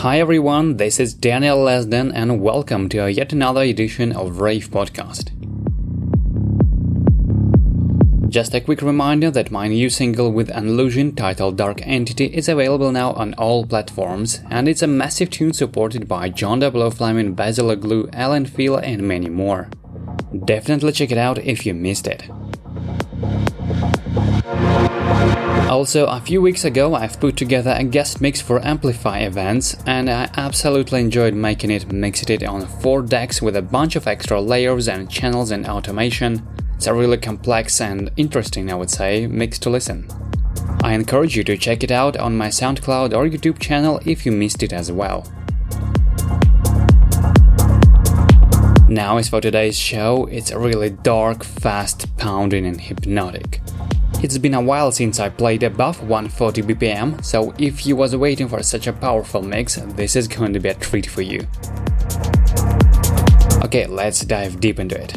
Hi everyone, this is Daniel Lesden and welcome to yet another edition of Rave Podcast. Just a quick reminder that my new single with Anlusion titled Dark Entity is available now on all platforms, and it's a massive tune supported by John 00 Fleming, Basil Glue, Alan Phil, and many more. Definitely check it out if you missed it. Also, a few weeks ago, I've put together a guest mix for Amplify events, and I absolutely enjoyed making it, mixing it on four decks with a bunch of extra layers and channels and automation. It's a really complex and interesting, I would say, mix to listen. I encourage you to check it out on my SoundCloud or YouTube channel if you missed it as well. Now, as for today's show, it's really dark, fast, pounding, and hypnotic. It's been a while since I played above 140 BPM, so if you was waiting for such a powerful mix, this is going to be a treat for you. Okay, let's dive deep into it.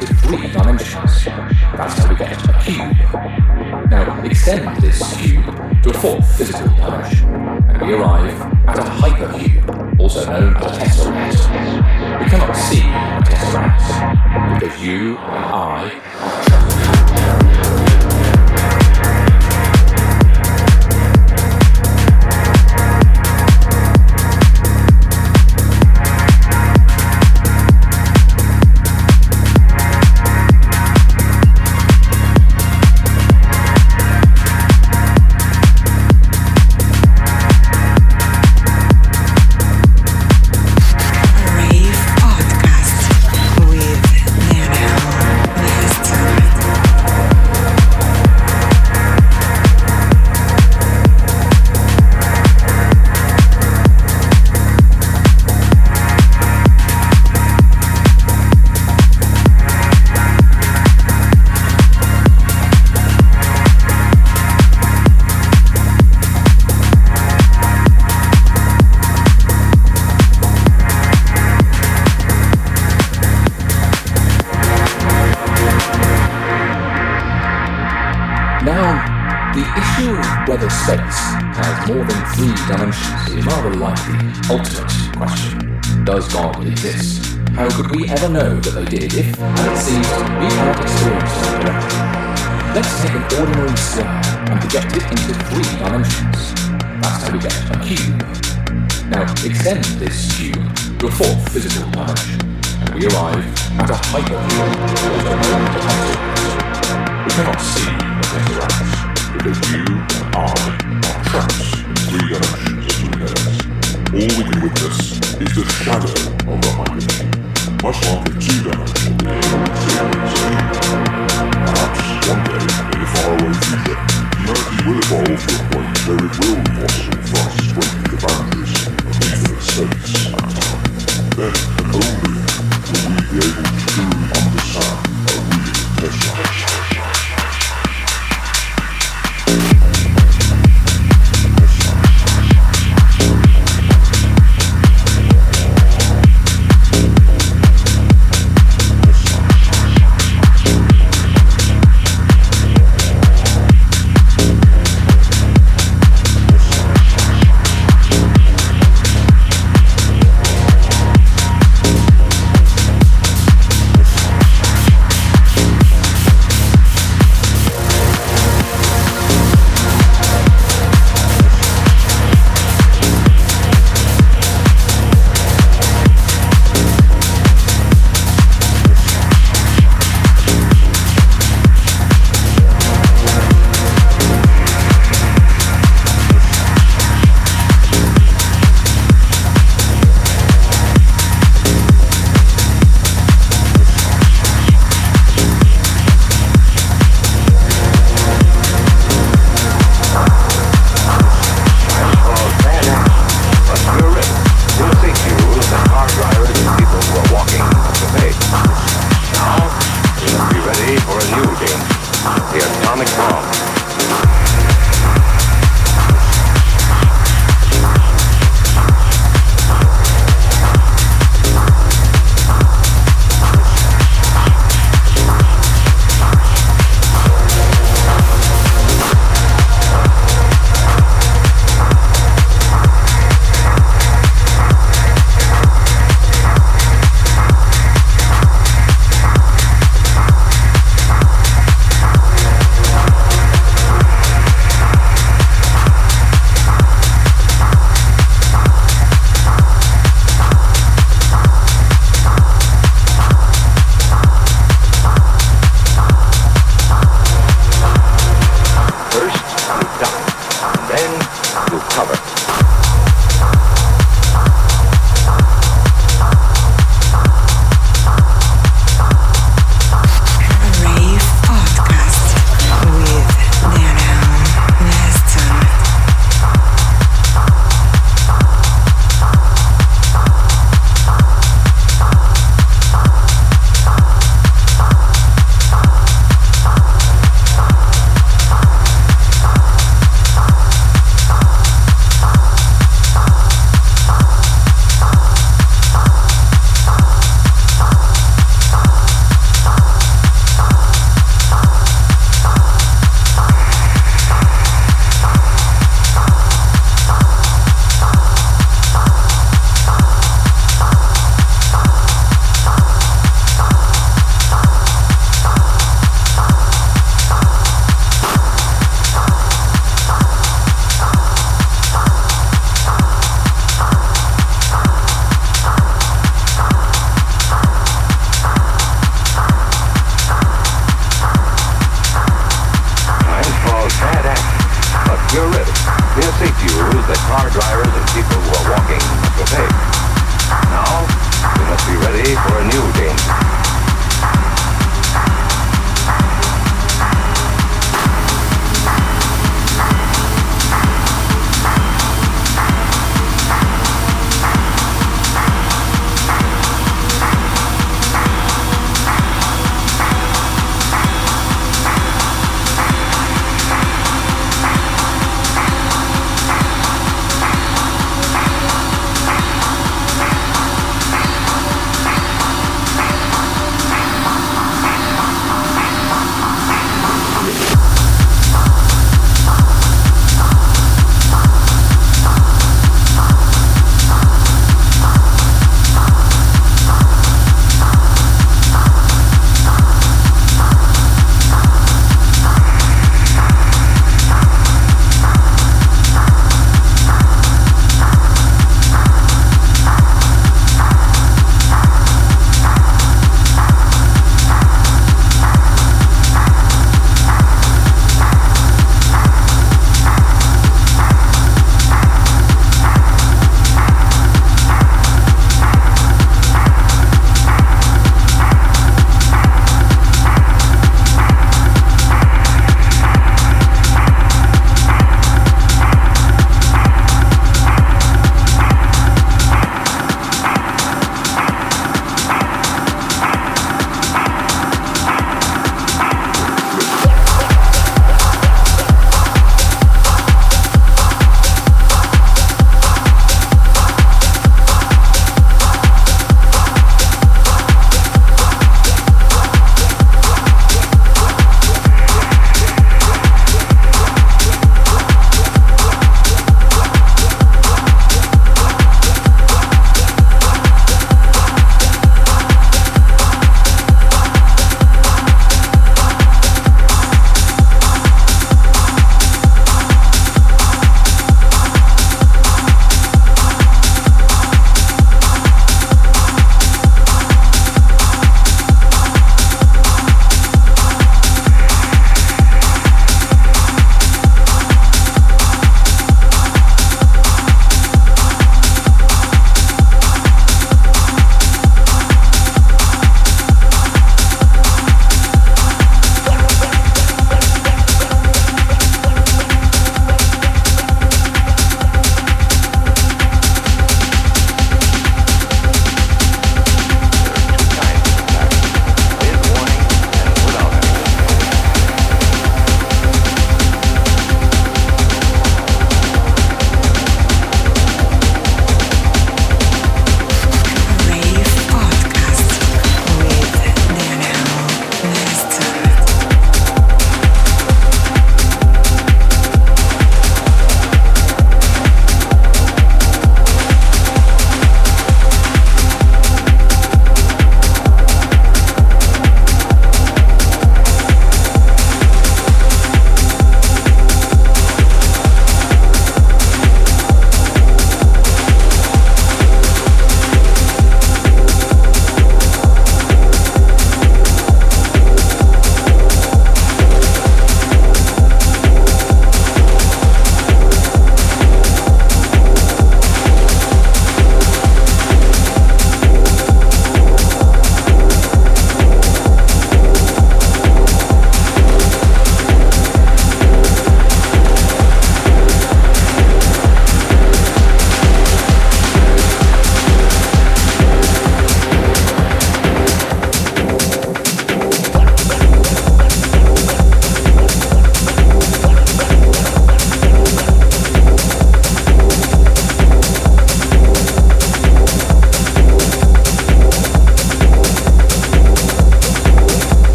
into three dimensions. That's how we get a cube. Now extend this cube to a fourth physical dimension, and we arrive at a hypercube, also known as a Joseph by Terry Williams.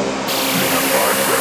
Make a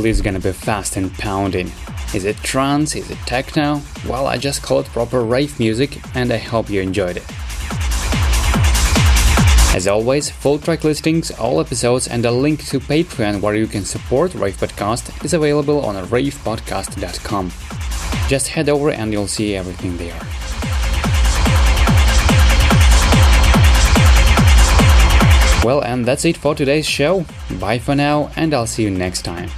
you it's gonna be fast and pounding. Is it trance? Is it techno? Well, I just call it proper rave music and I hope you enjoyed it. As always, full track listings, all episodes, and a link to Patreon where you can support Rave Podcast is available on ravepodcast.com. Just head over and you'll see everything there. Well, and that's it for today's show. Bye for now, and I'll see you next time.